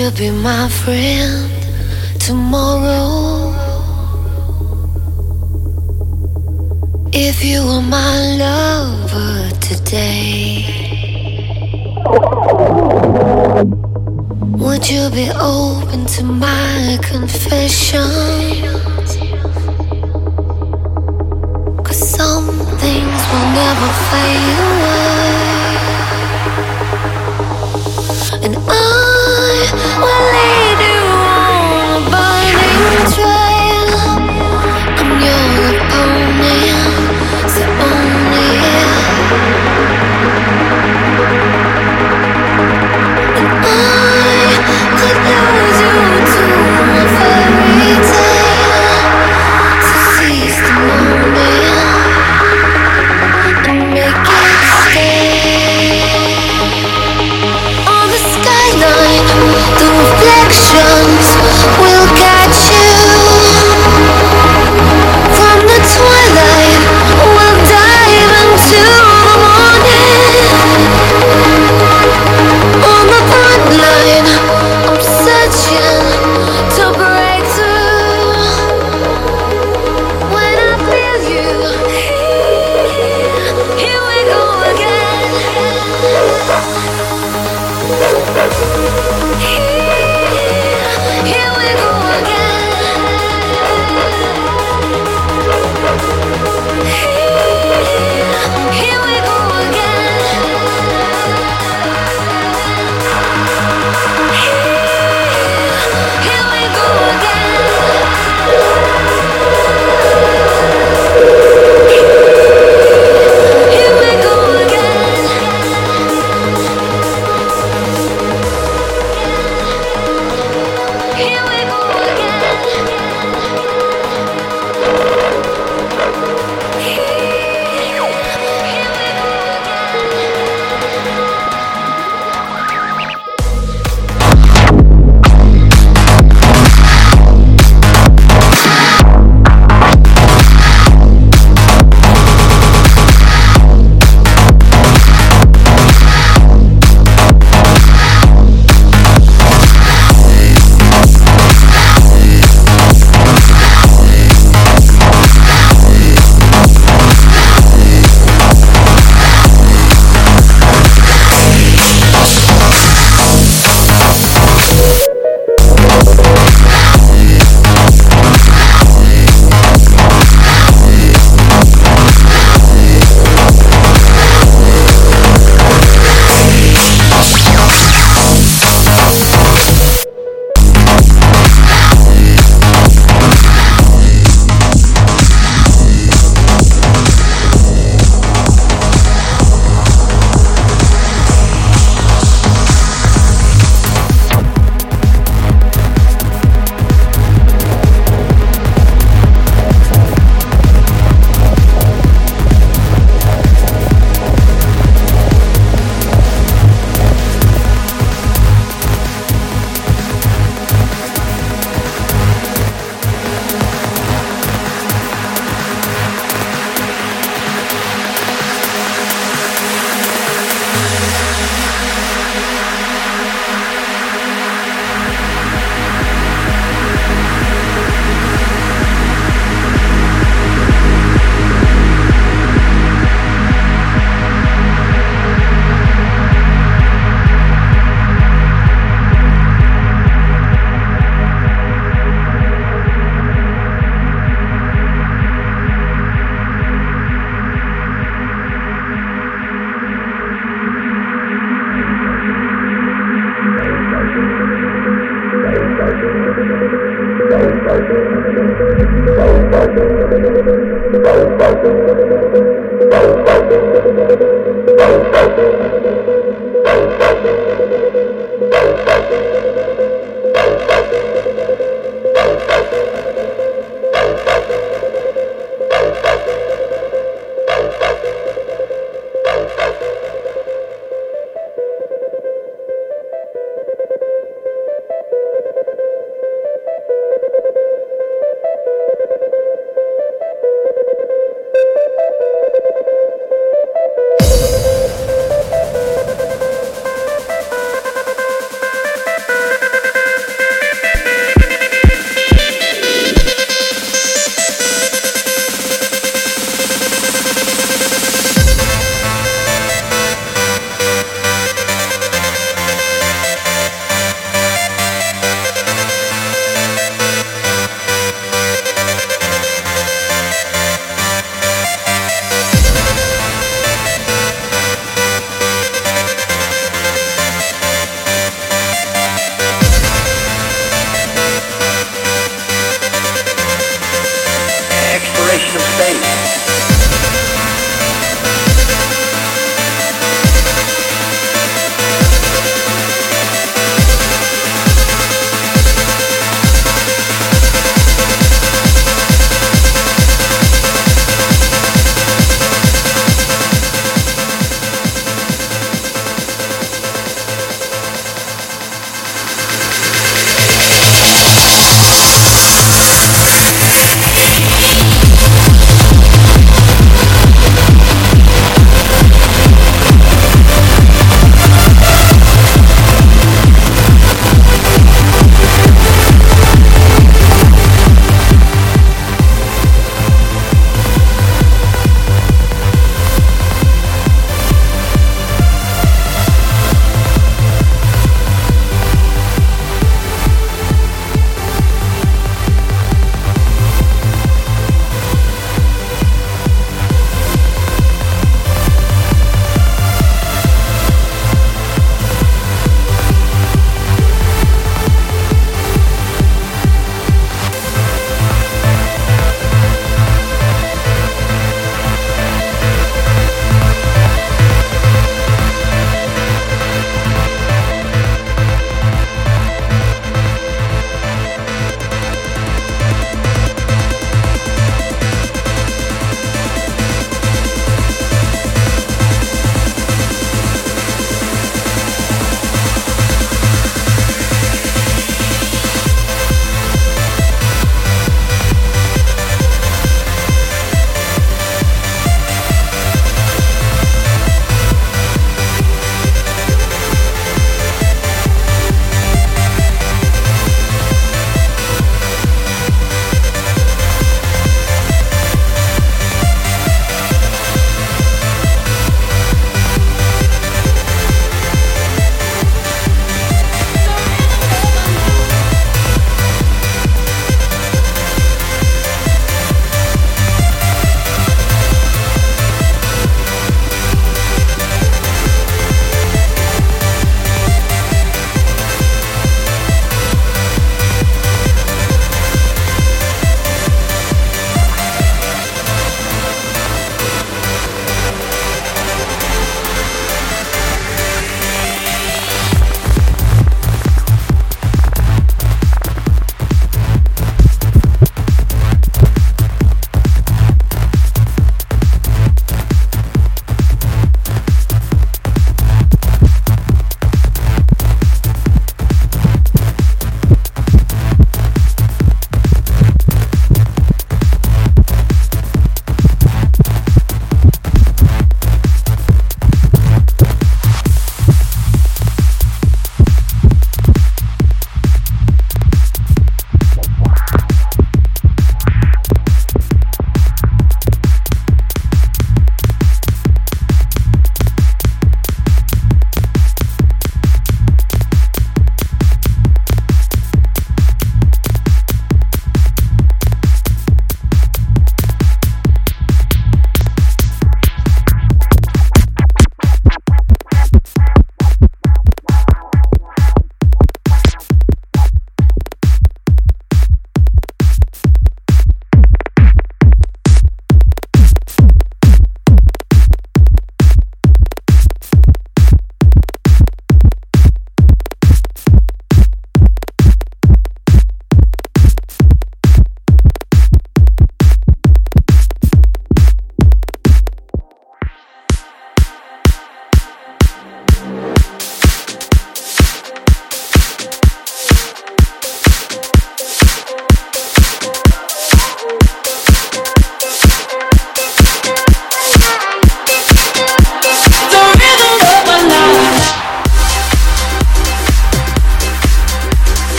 you be my friend tomorrow? If you were my lover today, would you be open to my confessions? Cause some things will never fade away.